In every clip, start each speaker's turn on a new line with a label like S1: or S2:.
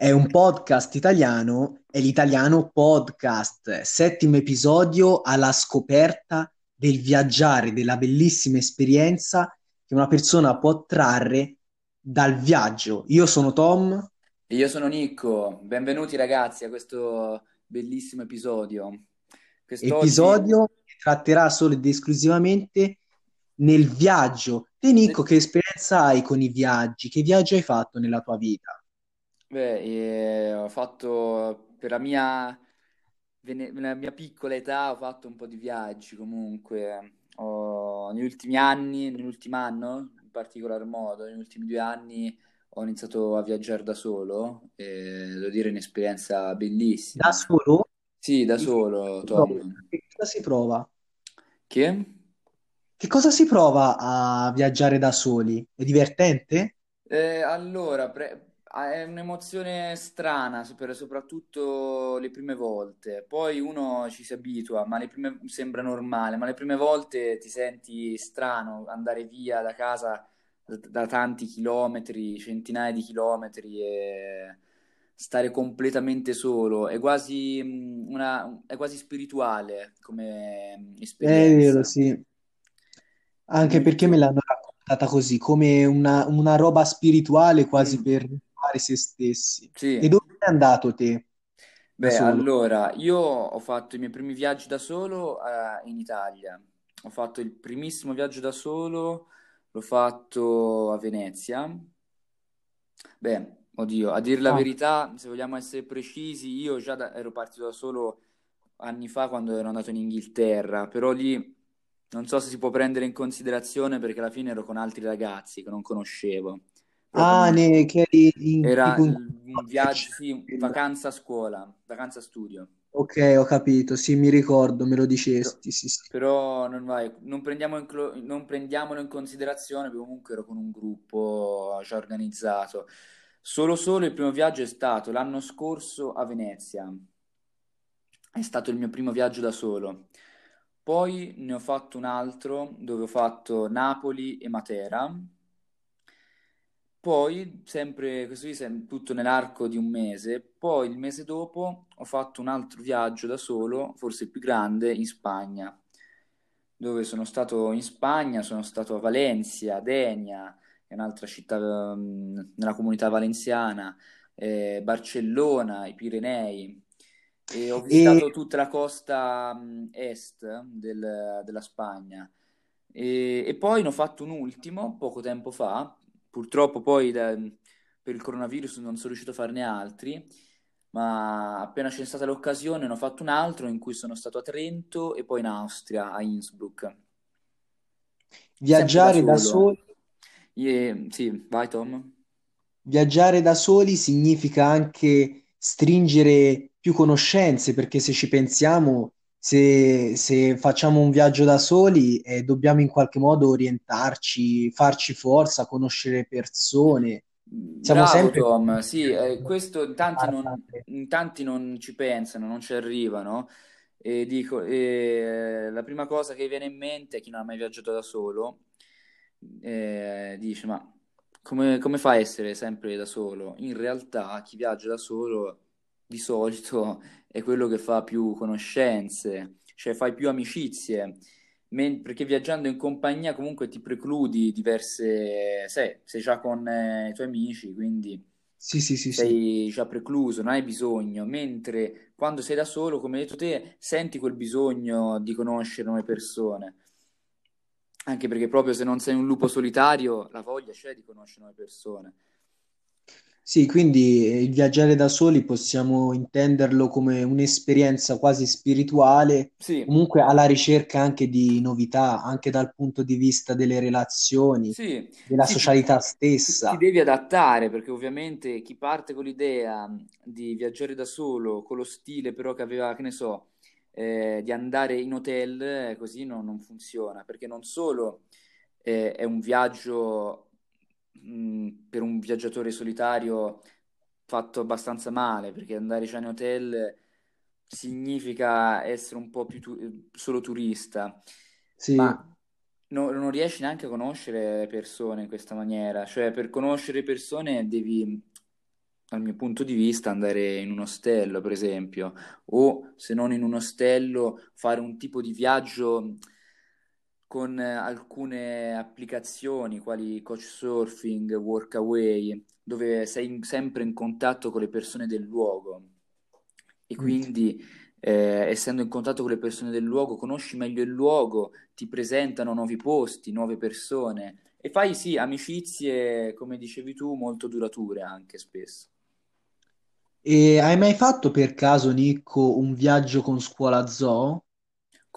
S1: È un podcast italiano, è l'italiano podcast, settimo episodio alla scoperta del viaggiare, della bellissima esperienza che una persona può trarre dal viaggio. Io sono Tom.
S2: E io sono Nicco, benvenuti ragazzi a questo bellissimo episodio.
S1: Quest'oggi... Episodio che tratterà solo ed esclusivamente nel viaggio. Te Nicco, che esperienza hai con i viaggi? Che viaggio hai fatto nella tua vita?
S2: Beh, eh, ho fatto per la mia, nella mia piccola età, ho fatto un po' di viaggi comunque. Ho, negli ultimi anni, nell'ultimo anno in particolar modo, negli ultimi due anni ho iniziato a viaggiare da solo e devo dire un'esperienza bellissima.
S1: Da solo?
S2: Sì, da solo, Tom.
S1: Che cosa si prova?
S2: Che?
S1: Che cosa si prova a viaggiare da soli? È divertente?
S2: Eh, allora, pre- è un'emozione strana, soprattutto le prime volte. Poi uno ci si abitua, ma le prime sembra normale, ma le prime volte ti senti strano andare via da casa da, tanti chilometri, centinaia di chilometri e stare completamente solo. È quasi mm, una, è quasi spirituale come mm,
S1: È vero,
S2: esperienza.
S1: sì. Anche perché me l'hanno raccontata così, come una, una roba spirituale quasi
S2: Mm,
S1: per ritrovare se stessi. E
S2: sì.
S1: dove sei andato te
S2: Beh, allora, io ho fatto i miei primi viaggi da solo, eh, in Italia. Ho fatto il primissimo viaggio da solo, l'ho fatto a Venezia. Beh, oddio, a dire la
S1: Ah,
S2: verità, se vogliamo essere precisi, io già da- ero partito da solo anni fa quando ero andato in Inghilterra, però lì non so se si può prendere in considerazione perché alla fine ero con altri ragazzi che non conoscevo.
S1: Ah, ne, che eri in-
S2: era
S1: tipo in
S2: un viaggio, sì, vacanza a scuola, vacanza studio.
S1: Ok, ho capito, sì, mi ricordo, me lo dicesti, sì, sì.
S2: però non, vai, non prendiamo in clo- non prendiamolo in considerazione perché comunque ero con un gruppo già organizzato. Solo solo il primo viaggio è stato l'anno scorso a Venezia. È stato il mio primo viaggio da solo. Poi ne ho fatto un altro dove ho fatto Napoli e Matera. Poi, sempre così, sem- tutto nell'arco di un mese. Poi, il mese dopo, ho fatto un altro viaggio da solo, forse il più grande, in Spagna, dove sono stato in Spagna, sono stato a Valencia, Denia, che è un'altra città ehm, nella comunità valenziana, eh, Barcellona, i Pirenei, e ho
S1: E
S2: visitato tutta la costa mh, est del- della Spagna. E, e poi ne ho fatto un ultimo poco tempo fa. Purtroppo poi da- per il coronavirus non sono riuscito a farne altri, ma appena c'è stata l'occasione ne ho fatto un altro in cui sono stato a Trento e poi in Austria, a Innsbruck. Da
S1: viaggiare da
S2: solo.
S1: soli
S2: E- sì, vai Tom.
S1: Viaggiare da soli significa anche stringere più conoscenze, perché se ci pensiamo, se, se facciamo un viaggio da soli, eh, dobbiamo in qualche modo orientarci, farci forza, conoscere persone. Siamo
S2: Bravo
S1: sempre
S2: Tom, sì, eh, questo in tanti non, in tanti non ci pensano, non ci arrivano. E dico, e, la prima cosa che viene in mente è chi non ha mai viaggiato da solo, eh, dice, ma come, come fa a essere sempre da solo? In realtà chi viaggia da solo di solito è quello che fa più conoscenze, cioè fai più amicizie, men- perché viaggiando in compagnia comunque ti precludi diverse, sai, sei già con eh, i tuoi amici, quindi
S1: Sì, sì, sì, sì.
S2: sei già precluso, non hai bisogno, mentre quando sei da solo, come hai detto te, senti quel bisogno di conoscere nuove persone, anche perché proprio se non sei un lupo solitario, la voglia c'è di conoscere nuove persone.
S1: Sì, quindi eh, il viaggiare da soli possiamo intenderlo come un'esperienza quasi spirituale,
S2: Sì,
S1: comunque alla ricerca anche di novità, anche dal punto di vista delle relazioni,
S2: Sì,
S1: della
S2: sì, ti,
S1: socialità
S2: ti- ti
S1: stessa.
S2: devi adattare perché ovviamente chi parte con l'idea di viaggiare da solo, con lo stile però che aveva, che ne so, eh, di andare in hotel, eh, così non, non funziona, perché non solo eh, è un viaggio mh, per un viaggiatore solitario fatto abbastanza male, perché andare in hotel significa essere un po' più tu- solo turista,
S1: Sì,
S2: ma no- non riesci neanche a conoscere persone in questa maniera, cioè per conoscere persone devi dal mio punto di vista, andare in un ostello, per esempio, o se non in un ostello, fare un tipo di viaggio con alcune applicazioni quali Couchsurfing, Workaway, dove sei in- sempre in contatto con le persone del luogo e
S1: Mm.
S2: quindi eh, essendo in contatto con le persone del luogo, conosci meglio il luogo, ti presentano nuovi posti, nuove persone e fai sì amicizie, come dicevi tu, molto durature anche spesso.
S1: E hai mai fatto per caso, Nico, un viaggio con scuola zoo?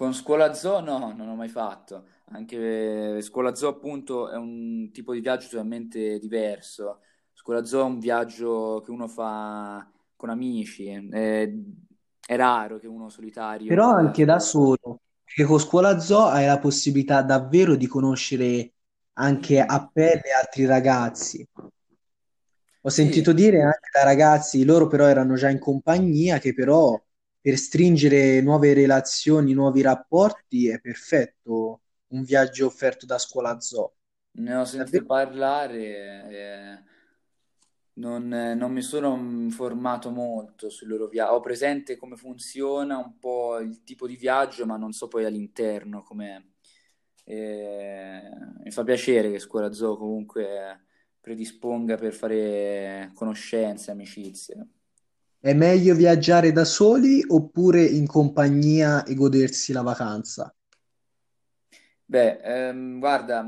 S2: Con Scuola Zoo no, non ho mai fatto, anche Scuola Zoo appunto è un tipo di viaggio totalmente diverso. Scuola Zoo è un viaggio che uno fa con amici, è, è raro che uno solitario
S1: Però anche da solo, perché con scuola zoo hai la possibilità davvero di conoscere anche a pelle altri ragazzi. Ho
S2: Sì,
S1: sentito dire anche da ragazzi, loro però erano già in compagnia, che però per stringere nuove relazioni, nuovi rapporti è perfetto un viaggio offerto da scuola zoo.
S2: ne ho sentito
S1: Davvero?
S2: parlare, eh, non, non mi sono informato molto sui loro viaggi. Ho presente come funziona un po' il tipo di viaggio, ma non so poi all'interno com'è. E mi fa piacere che Scuola Zoo comunque predisponga per fare conoscenze, amicizie.
S1: È meglio viaggiare da soli oppure in compagnia e godersi la vacanza?
S2: Beh, ehm, guarda,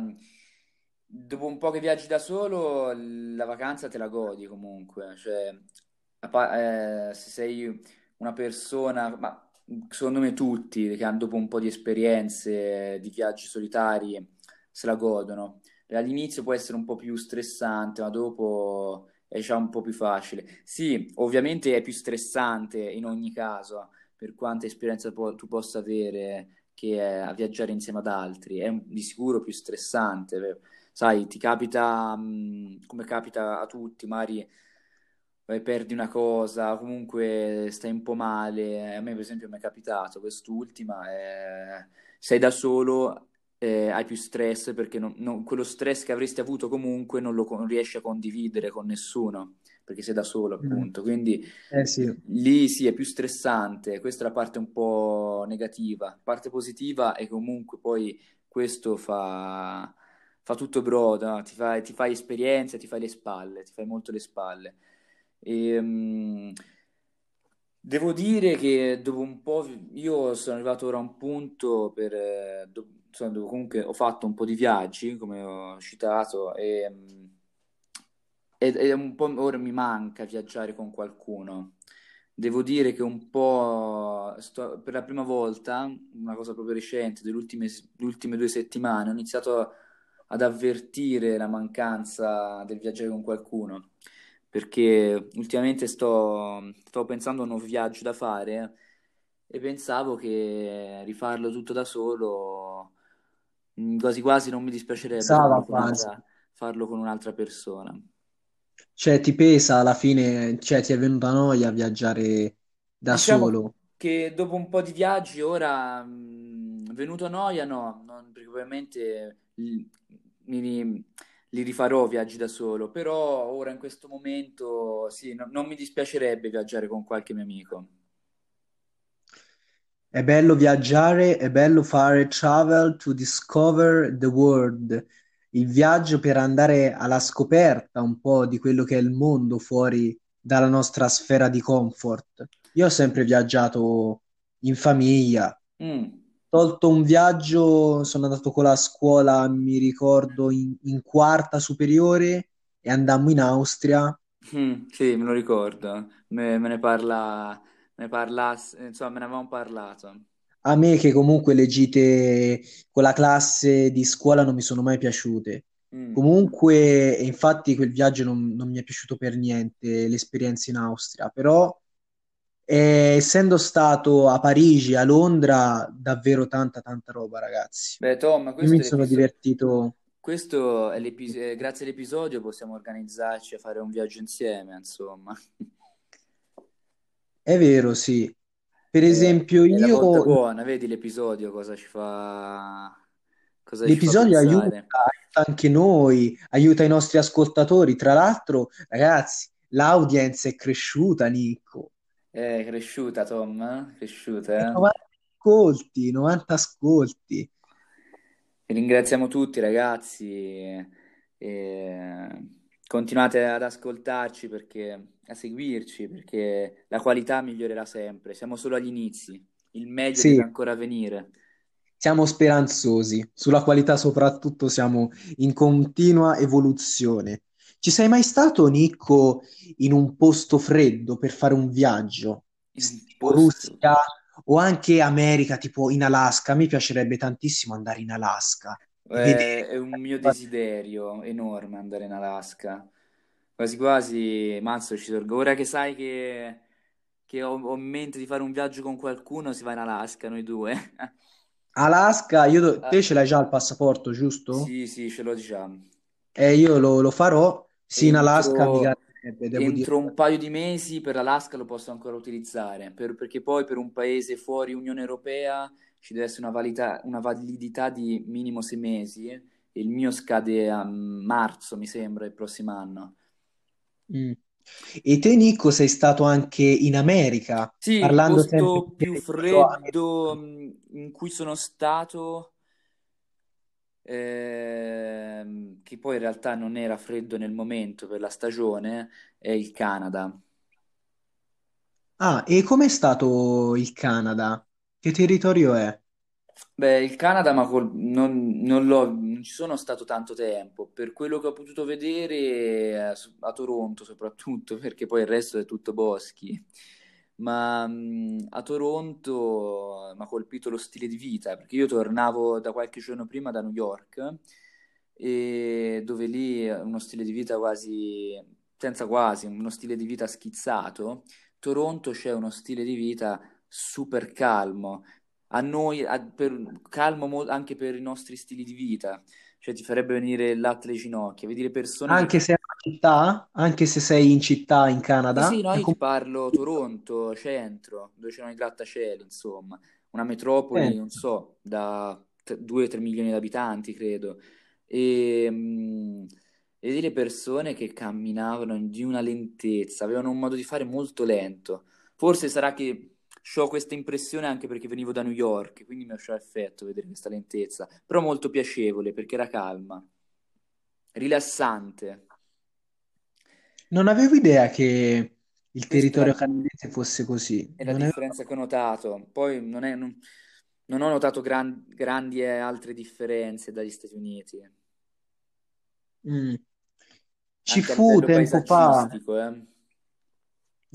S2: dopo un po' che viaggi da solo, la vacanza te la godi comunque. Cioè, a eh, se sei una persona, ma secondo me tutti che hanno dopo un po' di esperienze di viaggi solitari se la godono. All'inizio può essere un po' più stressante, ma dopo è già un po' più facile. Sì, ovviamente è più stressante in ogni caso, per quanta esperienza po- tu possa avere che a viaggiare insieme ad altri, è di sicuro più stressante. eh. Sai, ti capita, mh, come capita a tutti, magari eh, perdi una cosa, comunque stai un po' male. A me, per esempio, mi è capitato quest'ultima, eh, sei da solo, eh, hai più stress perché non- non- quello stress che avresti avuto comunque non lo con- riesci a condividere con nessuno, perché sei da solo,
S1: Mm.
S2: appunto. Quindi
S1: Eh sì.
S2: lì sì, è più stressante. Questa è la parte un po' negativa. Parte positiva è che comunque poi questo fa, fa tutto brodo, no? Ti fai, ti fai esperienza, ti fai le spalle, ti fai molto le spalle. E, mm, devo dire che dopo un po', io sono arrivato ora a un punto per, eh, do- insomma, comunque ho fatto un po' di viaggi, come ho citato, e, ed è un po' ora mi manca viaggiare con qualcuno. Devo dire che un po' sto- per la prima volta, una cosa proprio recente, delle ultime, ultime due settimane, ho iniziato ad avvertire la mancanza del viaggiare con qualcuno, perché ultimamente sto, sto pensando a un nuovo viaggio da fare e pensavo che rifarlo tutto da solo, quasi quasi non mi dispiacerebbe
S1: Pesava
S2: farlo con un'altra farlo con un'altra persona.
S1: Cioè, ti pesa alla fine, cioè, ti è venuta noia viaggiare da
S2: Diciamo
S1: solo.
S2: che dopo un po' di viaggi ora, mh, venuto noia, no, non- perché ovviamente li, mi- li rifarò viaggi da solo, però ora in questo momento sì, no- non mi dispiacerebbe viaggiare con qualche mio amico.
S1: È bello viaggiare, è bello fare travel to discover the world, il viaggio per andare alla scoperta un po' di quello che è il mondo fuori dalla nostra sfera di comfort. Io ho sempre viaggiato in famiglia,
S2: Mm,
S1: tolto un viaggio, sono andato con la scuola, mi ricordo, in, in quarta superiore e andammo in Austria.
S2: Mm, sì, me lo ricordo, me, me ne parla, ne parla, insomma, me ne avevamo parlato.
S1: A me che comunque le gite con la classe di scuola non mi sono mai piaciute.
S2: Mm.
S1: Comunque, infatti quel viaggio non, non mi è piaciuto per niente, l'esperienza in Austria, però eh, essendo stato a Parigi, a Londra, davvero tanta tanta roba, ragazzi.
S2: Beh, Tom,
S1: Io
S2: questo
S1: mi
S2: è
S1: sono
S2: l'episodio.
S1: divertito,
S2: Questo è l'epis- eh, grazie all'episodio possiamo organizzarci a fare un viaggio insieme, insomma.
S1: È vero, sì. Per
S2: È,
S1: esempio,
S2: è la volta
S1: io
S2: buona, vedi l'episodio cosa ci fa, cosa ci fa
S1: L'episodio aiuta,
S2: pensare.
S1: aiuta anche noi, aiuta i nostri ascoltatori. Tra l'altro, ragazzi, l'audience è cresciuta, Nico.
S2: È cresciuta, Tom? eh?
S1: E
S2: Cresciuta, eh?
S1: 90 ascolti, 90 ascolti.
S2: Vi ringraziamo tutti, ragazzi. E continuate ad ascoltarci perché, a seguirci, perché la qualità migliorerà sempre. Siamo solo agli inizi. Il meglio deve
S1: Sì,
S2: ancora venire.
S1: siamo speranzosi. Sulla qualità soprattutto siamo in continua evoluzione. Ci sei mai stato, Nico, in un posto freddo per fare un viaggio? Tipo. Russia o anche America, tipo in Alaska? Mi piacerebbe tantissimo andare in Alaska
S2: È,
S1: vedere.
S2: è un mio desiderio enorme andare in Alaska. Quasi quasi, mazzo, ci sorgo. Ora che sai che, che ho, ho in mente di fare un viaggio con qualcuno, si va in Alaska, noi due.
S1: Alaska, io do-
S2: Ah,
S1: te ce l'hai già il passaporto, giusto?
S2: sì, sì, ce l'ho già.
S1: E io lo, lo farò. Sì, in Alaska mi
S2: Entro,
S1: devo dire.
S2: entro un paio di mesi per l'Alaska lo posso ancora utilizzare, per- perché poi per un paese fuori Unione Europea ci deve essere una validità, una validità di minimo sei mesi. e Il mio scade a marzo, mi sembra, il prossimo anno.
S1: Mm. E te, Nico, sei stato anche in America,
S2: Sì, il
S1: parlando
S2: posto più freddo mh, in cui sono stato, ehm, che poi in realtà non era freddo nel momento per la stagione, è il Canada.
S1: Ah, e com'è stato il Canada? Che territorio è?
S2: Beh, il Canada, ma col- non, non l'ho- non ci sono stato tanto tempo. Per quello che ho potuto vedere, eh, a Toronto soprattutto, perché poi il resto è tutto boschi. Ma mh, a Toronto mi ha colpito lo stile di vita, perché io tornavo da qualche giorno prima da New York, e dove lì uno stile di vita quasi, senza quasi, uno stile di vita schizzato. Toronto c'è uno stile di vita super calmo. A noi, a- per- calmo mo- anche per i nostri stili di vita, cioè ti farebbe venire latte alle ginocchia, vedere persone che...
S1: Anche se città, anche se sei in città in
S2: Sì, sì,
S1: Canada,
S2: no, io ti
S1: comunque
S2: parlo Toronto, centro, dove c'erano i grattacieli, insomma, una metropoli, non
S1: divertente.
S2: so, da 2-3 milioni di abitanti, credo, e, mm, e delle persone che camminavano di una lentezza, avevano un modo di fare molto lento. Forse sarà che ho questa impressione anche perché venivo da New York, quindi mi ha lasciato effetto vedere questa lentezza, però molto piacevole perché era calma, rilassante.
S1: Non avevo idea che il territorio canadese fosse così.
S2: è la
S1: Non avevo...
S2: differenza che ho notato. Poi non, è- non- non ho notato gran- grandi altre differenze dagli Stati Uniti,
S1: Mm. Ci
S2: anche
S1: fu tempo fa,
S2: eh.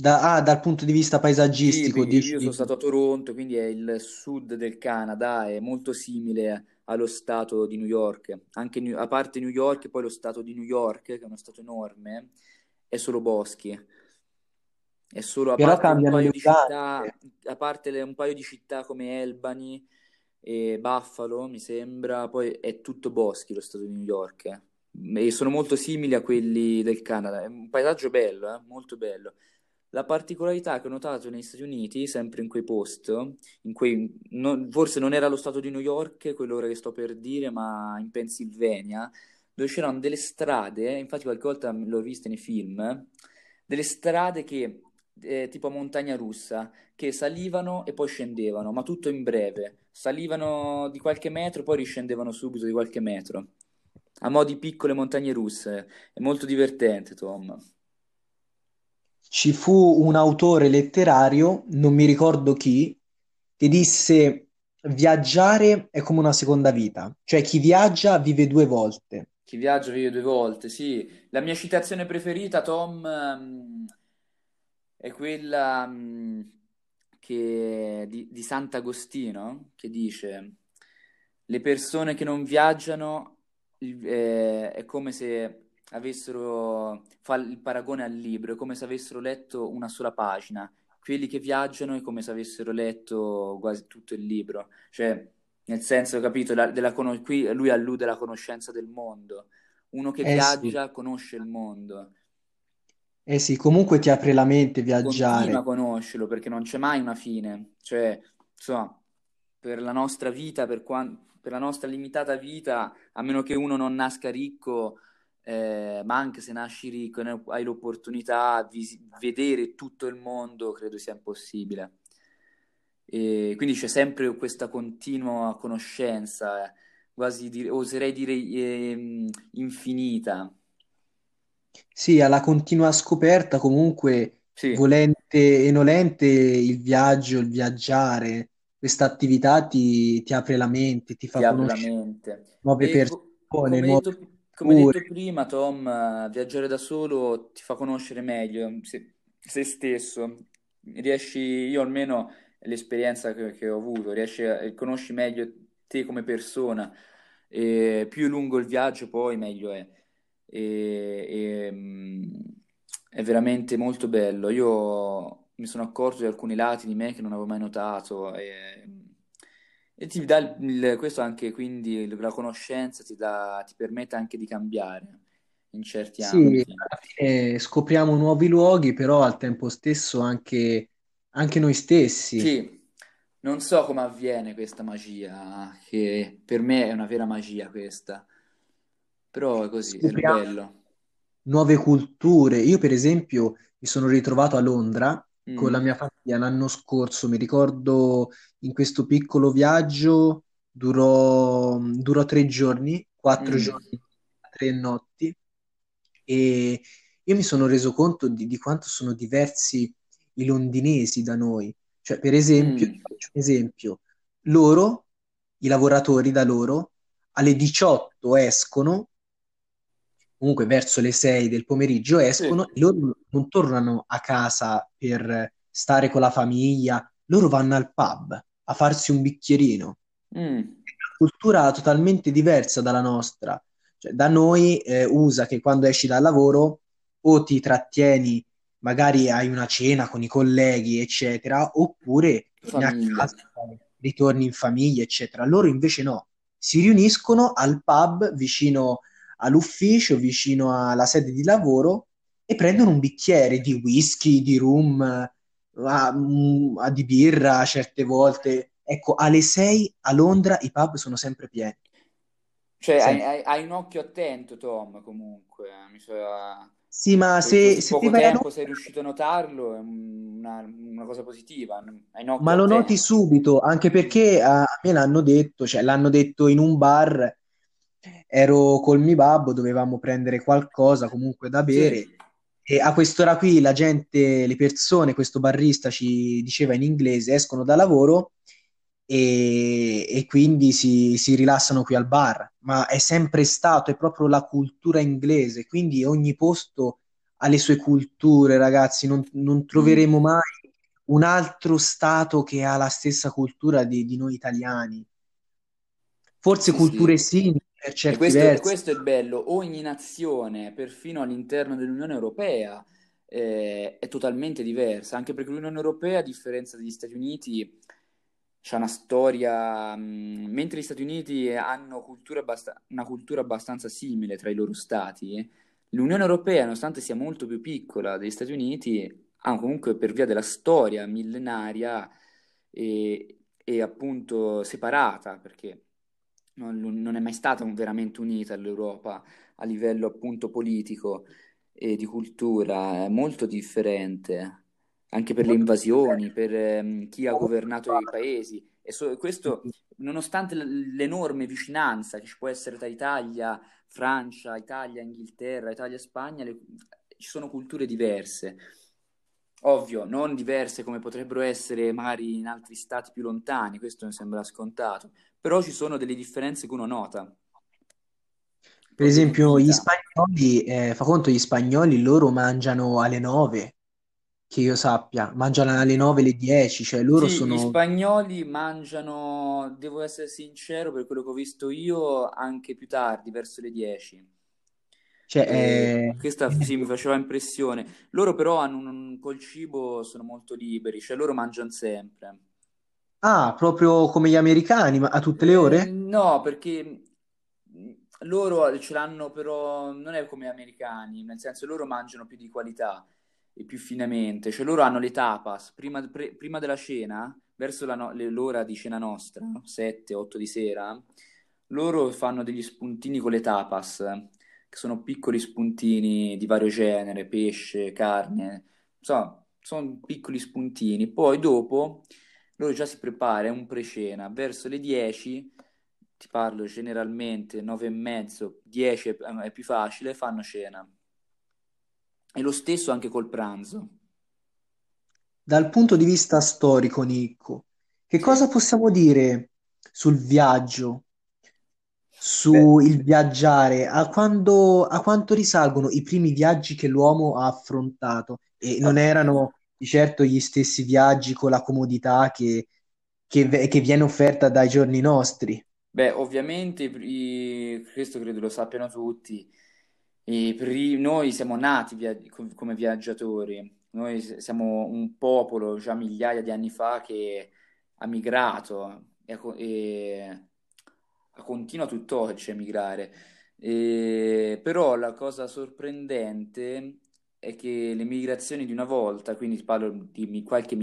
S1: Da- ah, dal punto di vista
S2: Sì,
S1: paesaggistico,
S2: io
S1: dici...
S2: sono stato a Toronto, quindi è il sud del Canada, è molto simile allo stato di New York. Anche New- a parte New York, poi lo stato di New York, che è uno stato enorme, è solo boschi. È solo a
S1: Però
S2: parte un paio di città, a parte le- un paio di città come Albany e Buffalo, mi sembra, poi è tutto boschi lo stato di New York. E sono molto simili a quelli del Canada. È un paesaggio bello, eh, molto bello. La particolarità che ho notato negli Stati Uniti, sempre in quei post, in quei, non- forse non era lo stato di New York, quello che sto per dire, ma in Pennsylvania, dove c'erano delle strade, infatti qualche volta l'ho vista nei film, delle strade che, eh, tipo montagna russa, che salivano e poi scendevano, ma tutto in breve. Salivano di qualche metro, poi riscendevano subito di qualche metro. A mo' di piccole montagne russe. È molto divertente, Tom.
S1: Ci fu un autore letterario, non mi ricordo chi, che disse viaggiare è come una seconda vita, cioè chi viaggia vive due volte.
S2: Chi viaggia vive due volte, sì. La mia citazione preferita, Tom, ehm, è quella mm, che- di, di Sant'Agostino, che dice: Le persone che non viaggiano, eh, è come se avessero, fa il paragone al libro, è come se avessero letto una sola pagina. Quelli che viaggiano è come se avessero letto quasi tutto il libro. Cioè, nel senso, capito, la- della qui lui allude alla conoscenza del mondo. Uno che
S1: Eh sì,
S2: viaggia conosce il mondo,
S1: eh sì, comunque ti apre la mente
S2: continua a
S1: viaggiare.
S2: conoscerlo perché non c'è mai una fine. Cioè, insomma, per la nostra vita, per, quan- per la nostra limitata vita, a meno che uno non nasca ricco, eh, ma anche se nasci ricco e hai l'opportunità di vedere tutto il mondo, credo sia impossibile. E quindi c'è sempre questa continua conoscenza, quasi dire, oserei dire eh, infinita.
S1: Sì, alla continua scoperta, comunque,
S2: Sì,
S1: volente e nolente, il viaggio, il viaggiare, questa attività ti, ti apre la mente, ti
S2: ti
S1: fa
S2: la
S1: conoscere nuove
S2: E co-
S1: persone,
S2: hai
S1: nuove
S2: come hai detto prima, Tom, viaggiare da solo ti fa conoscere meglio se, se stesso. Riesci, io almeno l'esperienza che, che ho avuto, riesci a conosci meglio te come persona. E più è lungo il viaggio, poi meglio è. E, e, mh, è veramente molto bello. Io mi sono accorto di alcuni lati di me che non avevo mai notato. E, e ti dà il- il- questo anche, quindi la conoscenza ti dà, ti permette anche di cambiare in certi
S1: Sì,
S2: ambiti.
S1: alla fine scopriamo nuovi luoghi, però al tempo stesso anche, anche noi stessi.
S2: Sì, non so come avviene questa magia, che per me è una vera magia questa, però è così, è il
S1: Scopriamo
S2: bello.
S1: nuove culture. Io, per esempio, mi sono ritrovato a Londra con la
S2: Mm,
S1: mia famiglia l'anno scorso. Mi ricordo in questo piccolo viaggio durò, durò tre giorni, quattro
S2: mm,
S1: giorni, tre notti, e io mi sono reso conto di, di quanto sono diversi i londinesi da noi. Cioè, per esempio,
S2: mm,
S1: faccio un esempio, loro, i lavoratori da loro, alle 18 escono comunque verso le 6 del pomeriggio
S2: sì,
S1: escono e loro non tornano a casa per stare con la famiglia, loro vanno al pub a farsi un bicchierino.
S2: mm,
S1: È una cultura totalmente diversa dalla nostra. Cioè, da noi eh, usa che quando esci dal lavoro o ti trattieni, magari hai una cena con i colleghi, eccetera, oppure a casa, ritorni in famiglia, eccetera. Loro invece no, si riuniscono al pub vicino all'ufficio, vicino alla sede di lavoro e prendono un bicchiere di whisky, di rum, a- mm, a- di birra certe volte. Ecco, alle 6 a Londra i pub sono sempre pieni,
S2: Cioè, hai,
S1: sempre.
S2: hai- hai un occhio attento, Tom, comunque. Mi sa-
S1: Sì, ma se, se
S2: poco tempo sei
S1: Londra,
S2: riuscito a notarlo, è una, una cosa positiva.
S1: Ma lo noti subito, anche perché a, a me l'hanno detto, cioè l'hanno detto in un bar, ero col mio babbo, dovevamo prendere qualcosa comunque da
S2: Sì.
S1: bere e a quest'ora qui la gente, le persone, questo barista ci diceva in inglese, escono da lavoro e, e quindi si, si rilassano qui al bar, ma è sempre stato, è proprio la cultura inglese, quindi ogni posto ha le sue culture, ragazzi, non, non
S2: Mm.
S1: troveremo mai un altro stato che ha la stessa cultura di, di noi italiani. Forse
S2: Sì,
S1: culture
S2: sì.
S1: simili per
S2: E
S1: certi
S2: questo,
S1: versi,
S2: questo è il bello. Ogni nazione, perfino all'interno dell'Unione Europea, eh, è totalmente diversa. Anche perché l'Unione Europea, a differenza degli Stati Uniti, c'ha una storia. mh, mentre gli Stati Uniti hanno cultura abbast- una cultura abbastanza simile tra i loro stati, l'Unione Europea, nonostante sia molto più piccola degli Stati Uniti, ha comunque per via della storia millenaria e, e appunto separata, perché non, non è mai stata un- veramente unita l'Europa a livello appunto politico e di cultura, è molto differente, anche per le invasioni, per ehm, chi ha governato i paesi. E so- questo, nonostante l- l'enorme vicinanza che ci può essere tra Italia, Francia, Italia, Inghilterra, Italia, Spagna, le- ci sono culture diverse. Ovvio, non diverse come potrebbero essere magari in altri stati più lontani, questo mi sembra scontato, però ci sono delle differenze che uno nota,
S1: Per esempio, gli spagnoli, eh, fa conto, gli spagnoli loro mangiano alle 9, che io sappia, mangiano alle 9, alle 10, cioè loro
S2: Sì, gli
S1: sono,
S2: spagnoli mangiano, devo essere sincero, per quello che ho visto io, anche più tardi, verso le 10.
S1: cioè, eh,
S2: questa sì, mi faceva impressione. Loro però hanno un, col cibo sono molto liberi, cioè loro mangiano sempre.
S1: Ah, proprio come gli americani, ma a tutte le
S2: Eh,
S1: ore?
S2: no, perché mh, loro ce l'hanno però, non è come gli americani, nel senso loro mangiano più di qualità e più finemente, cioè loro hanno le tapas, prima, pre- prima della cena, verso la no- l'ora di cena nostra, 7-8 di sera, loro fanno degli spuntini con le tapas, che sono piccoli spuntini di vario genere, pesce, carne, insomma, sono piccoli spuntini. Poi dopo loro già si prepara, è un pre-cena, verso le 10, ti parlo generalmente 9 e mezzo, 10 è più facile, fanno cena. E lo stesso anche col pranzo.
S1: Dal punto di vista storico, Nicco, che cosa possiamo dire sul viaggio, sul viaggiare, a quando- a quanto risalgono i primi viaggi che l'uomo ha affrontato? E non
S2: ah,
S1: erano di certo gli stessi viaggi con la comodità che, che che viene offerta dai giorni nostri.
S2: beh, ovviamente i- questo credo lo sappiano tutti. I pri- noi siamo nati via- com- come viaggiatori, noi siamo un popolo già migliaia di anni fa che ha migrato e, e continua tutt'oggi a migrare. E- però la cosa sorprendente è che le migrazioni di una volta, quindi parlo di qualche,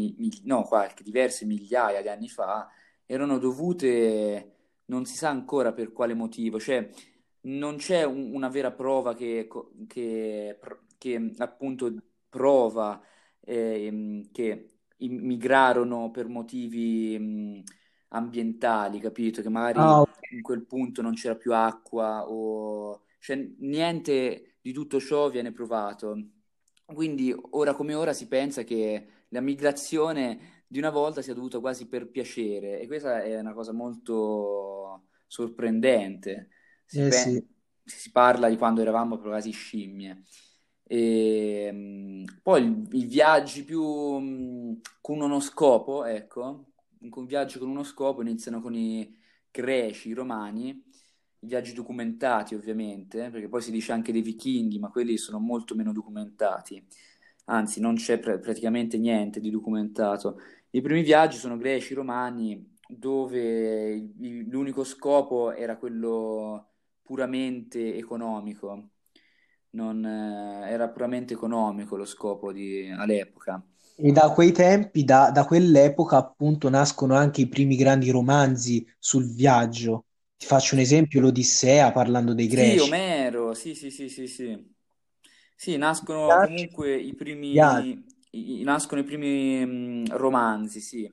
S2: no, qualche, diverse migliaia di anni fa, erano dovute, non si sa ancora per quale motivo, cioè non c'è un- una vera prova che, che che, appunto prova ehm, che immigrarono per motivi ambientali, capito? Che magari
S1: ok.
S2: in quel punto non c'era più acqua o cioè, niente di tutto ciò viene provato. Quindi ora come ora si pensa che la migrazione di una volta sia dovuta quasi per piacere e questa è una cosa molto sorprendente. Si,
S1: Eh
S2: pe-
S1: sì.
S2: si parla di quando eravamo quasi scimmie. E, mh, poi i viaggi più mh, con uno scopo, ecco, con viaggi con uno scopo iniziano con i greci, i romani, viaggi documentati ovviamente, perché poi si dice anche dei vichinghi, ma quelli sono molto meno documentati, anzi non c'è pr- praticamente niente di documentato. I primi viaggi sono greci, romani, dove il- l'unico scopo era quello puramente economico, non, eh, era puramente economico lo scopo di- all'epoca.
S1: E da quei tempi, da, da quell'epoca, appunto, nascono anche i primi grandi romanzi sul viaggio. Ti faccio un esempio, l'Odissea, parlando dei
S2: Sì,
S1: greci.
S2: Omero, sì, sì, sì, sì, sì. Sì, nascono comunque i primi, i- nascono i primi mm, romanzi, sì.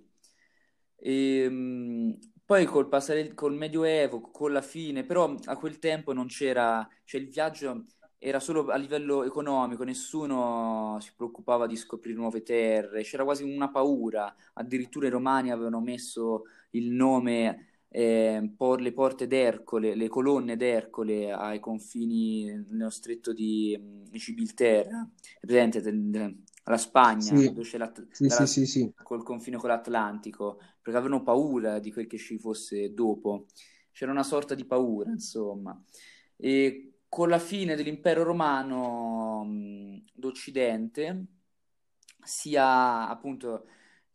S2: E, mm, poi col passare col Medioevo, con la fine, però a quel tempo non c'era, cioè il viaggio era solo a livello economico, nessuno si preoccupava di scoprire nuove terre, c'era quasi una paura, addirittura i romani avevano messo il nome eh, por- le porte d'Ercole, le colonne d'Ercole ai confini nello stretto di mm, Gibilterra, è presente? De- de- alla Spagna,
S1: Sì,
S2: dove c'è
S1: sì, sì,
S2: dalla-
S1: sì, sì.
S2: col confine con l'Atlantico, perché avevano paura di quel che ci fosse dopo. C'era una sorta di paura, insomma. E con la fine dell'impero romano mh, d'Occidente, sia appunto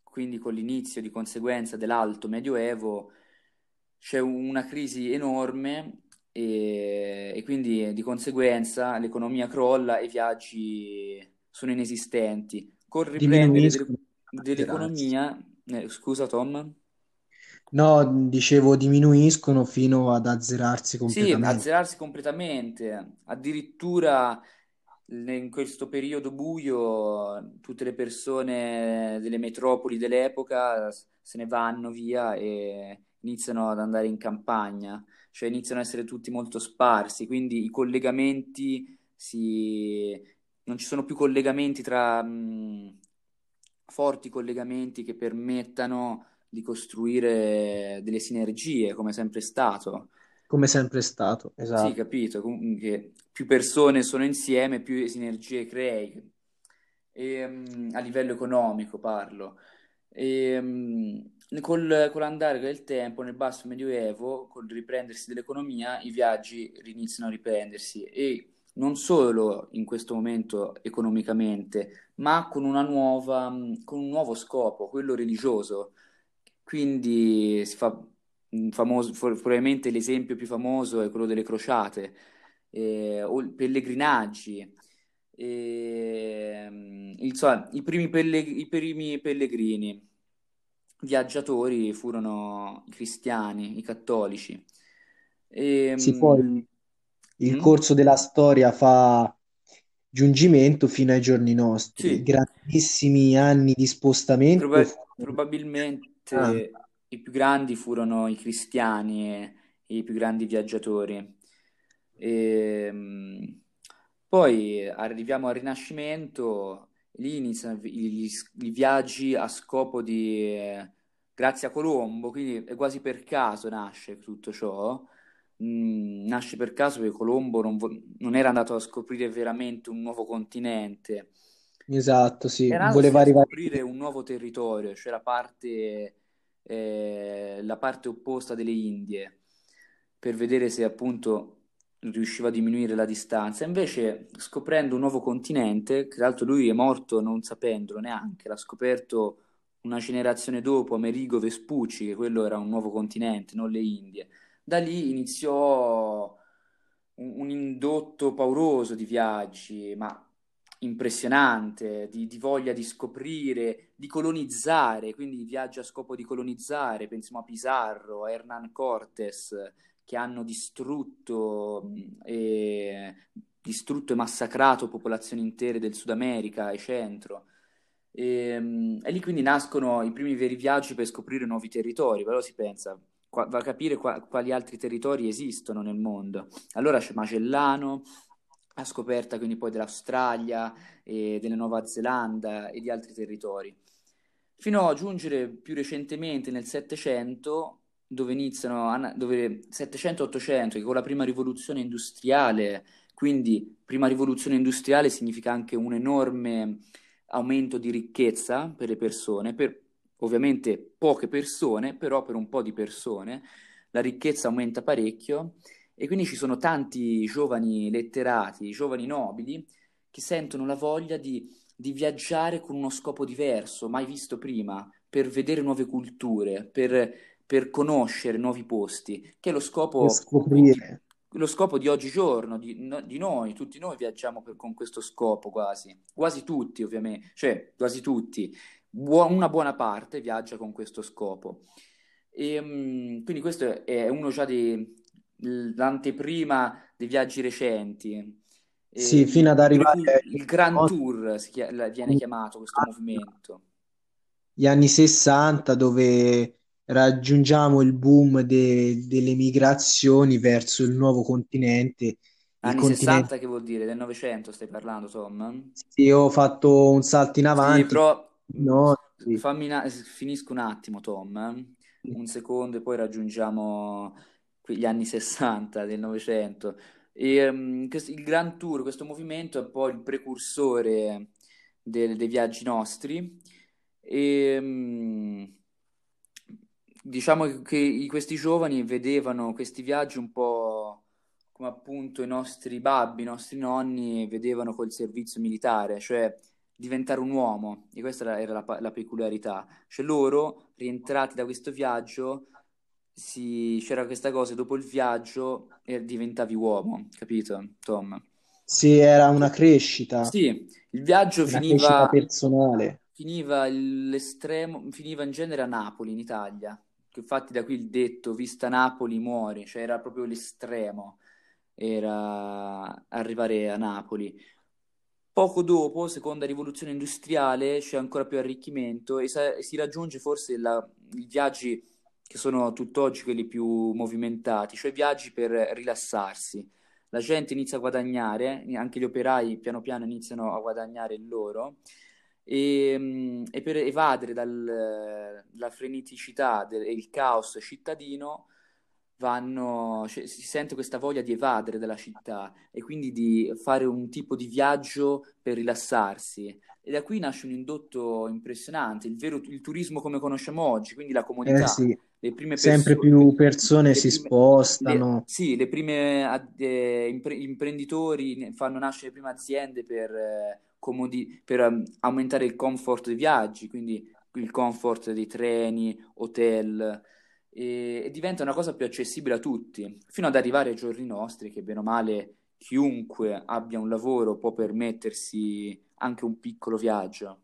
S2: quindi con l'inizio di conseguenza dell'Alto Medioevo, c'è una crisi enorme e, e quindi di conseguenza l'economia crolla e i viaggi sono inesistenti. Col riprendere del- dell'economia, eh, scusa Tom?
S1: No, dicevo, diminuiscono fino ad azzerarsi
S2: Sì,
S1: completamente.
S2: azzerarsi completamente, addirittura in questo periodo buio tutte le persone delle metropoli dell'epoca se ne vanno via e iniziano ad andare in campagna, cioè iniziano ad essere tutti molto sparsi, quindi i collegamenti si... non ci sono più collegamenti tra mh, forti collegamenti che permettano di costruire delle sinergie, come è sempre stato.
S1: Come sempre stato,
S2: Sì,
S1: esatto.
S2: capito, com- che più persone sono insieme, più sinergie crei. E, mm, a livello economico parlo. E, mm, col, con l'andare del tempo, nel basso medioevo, col riprendersi dell'economia, i viaggi iniziano a riprendersi e non solo in questo momento economicamente, ma con nuova, con un nuovo scopo, quello religioso. Quindi si fa famoso, probabilmente l'esempio più famoso è quello delle crociate, eh, o pellegrinaggi. E, mm, insomma, i primi, pelle- i primi pellegrini viaggiatori furono i cristiani, i cattolici. E,
S1: Sì, poi
S2: mm,
S1: il
S2: Mm?
S1: corso della storia fa giungimento fino ai giorni nostri.
S2: Sì,
S1: Grandissimi anni di spostamento
S2: proba-
S1: furono ah,
S2: probabilmente i più grandi furono i cristiani e i più grandi viaggiatori. Ehm, poi arriviamo al Rinascimento, lì iniziano i, i- viaggi a scopo di, eh, grazie a Colombo, quindi è quasi per caso nasce tutto ciò. Mm, nasce per caso perché Colombo non, vo- non era andato a scoprire veramente un nuovo continente,
S1: esatto, sì,
S2: era
S1: voleva arrivare.
S2: scoprire un nuovo territorio, cioè la parte, eh, la parte opposta delle Indie, per vedere se appunto riusciva a diminuire la distanza. Invece, scoprendo un nuovo continente, che tra l'altro lui è morto non sapendolo neanche, l'ha scoperto una generazione dopo, Amerigo Vespucci, che quello era un nuovo continente, non le Indie. Da lì iniziò un, un indotto pauroso di viaggi, ma impressionante, di, di voglia di scoprire, di colonizzare, quindi viaggi a scopo di colonizzare, pensiamo a Pizarro, a Hernán Cortés, che hanno distrutto e, distrutto e massacrato popolazioni intere del Sud America e centro. E, e lì quindi nascono i primi veri viaggi per scoprire nuovi territori, però si pensa, qua- va a capire qua- quali altri territori esistono nel mondo. Allora c'è Magellano, a scoperta quindi poi dell'Australia e della Nuova Zelanda e di altri territori. Fino a giungere più recentemente nel Settecento, dove iniziano, dove 700-800, che con la prima rivoluzione industriale, quindi prima rivoluzione industriale significa anche un enorme aumento di ricchezza per le persone, per ovviamente poche persone, però per un po' di persone, la ricchezza aumenta parecchio e quindi ci sono tanti giovani letterati, giovani nobili, che sentono la voglia di, di viaggiare con uno scopo diverso, mai visto prima, per vedere nuove culture, per, per conoscere nuovi posti, che è lo scopo di, lo scopo di oggigiorno, di, no- di noi, tutti noi viaggiamo per- con questo scopo quasi, quasi tutti ovviamente, cioè quasi tutti, Buo- una buona parte viaggia con questo scopo. E, mm, quindi questo è uno già dei, l'anteprima dei viaggi recenti.
S1: Sì,
S2: E,
S1: fino ad arrivare agli
S2: il Grand
S1: nostri
S2: Tour, si chia- la- viene chiamato questo movimento.
S1: gli anni 60 dove raggiungiamo il boom de- delle migrazioni verso il nuovo continente,
S2: Anni
S1: continente.
S2: 60 che vuol dire? Del Novecento stai parlando, Tom?
S1: Sì, ho fatto un salto in
S2: Sì,
S1: avanti.
S2: però mh,
S1: No, sì.
S2: fammi finisco un attimo, Tom. Un secondo e poi raggiungiamo gli anni 60 del Novecento. E, questo- il Grand Tour, questo movimento è un po' il precursore del- dei viaggi nostri e mh, diciamo che questi giovani vedevano questi viaggi un po' come appunto i nostri babbi, i nostri nonni vedevano col servizio militare, cioè diventare un uomo, e questa era, la, la peculiarità. Cioè loro, rientrati da questo viaggio, si- c'era questa cosa, dopo il viaggio e diventavi uomo, capito, Tom?
S1: Sì, era una crescita,
S2: Sì, il viaggio
S1: una crescita
S2: finiva,
S1: personale.
S2: finiva l'estremo, finiva in genere a Napoli, in Italia. Infatti da qui il detto, vista Napoli muori, cioè era proprio l'estremo, era arrivare a Napoli. Poco dopo, seconda rivoluzione industriale, c'è ancora più arricchimento e si raggiunge forse la- i viaggi che sono tutt'oggi quelli più movimentati, cioè viaggi per rilassarsi. La gente inizia a guadagnare, anche gli operai piano piano iniziano a guadagnare il loro e, mm, e per evadere dal- dalla freneticità e il caos cittadino vanno, cioè, si sente questa voglia di evadere dalla città e quindi di fare un tipo di viaggio per rilassarsi. E da qui nasce un indotto impressionante, il vero, il turismo come conosciamo oggi, quindi la
S1: Eh
S2: comodità.
S1: sì,
S2: Le prime
S1: sempre
S2: persone,
S1: più persone
S2: le
S1: si
S2: prime, le-
S1: spostano.
S2: sì, le prime eh, impre- imprenditori fanno nascere le prime aziende per, eh, comodi- per um, aumentare il comfort dei viaggi, quindi il comfort dei treni, hotel, e, e diventa una cosa più accessibile a tutti, fino ad arrivare ai giorni nostri, che bene o male chiunque abbia un lavoro può permettersi anche un piccolo viaggio.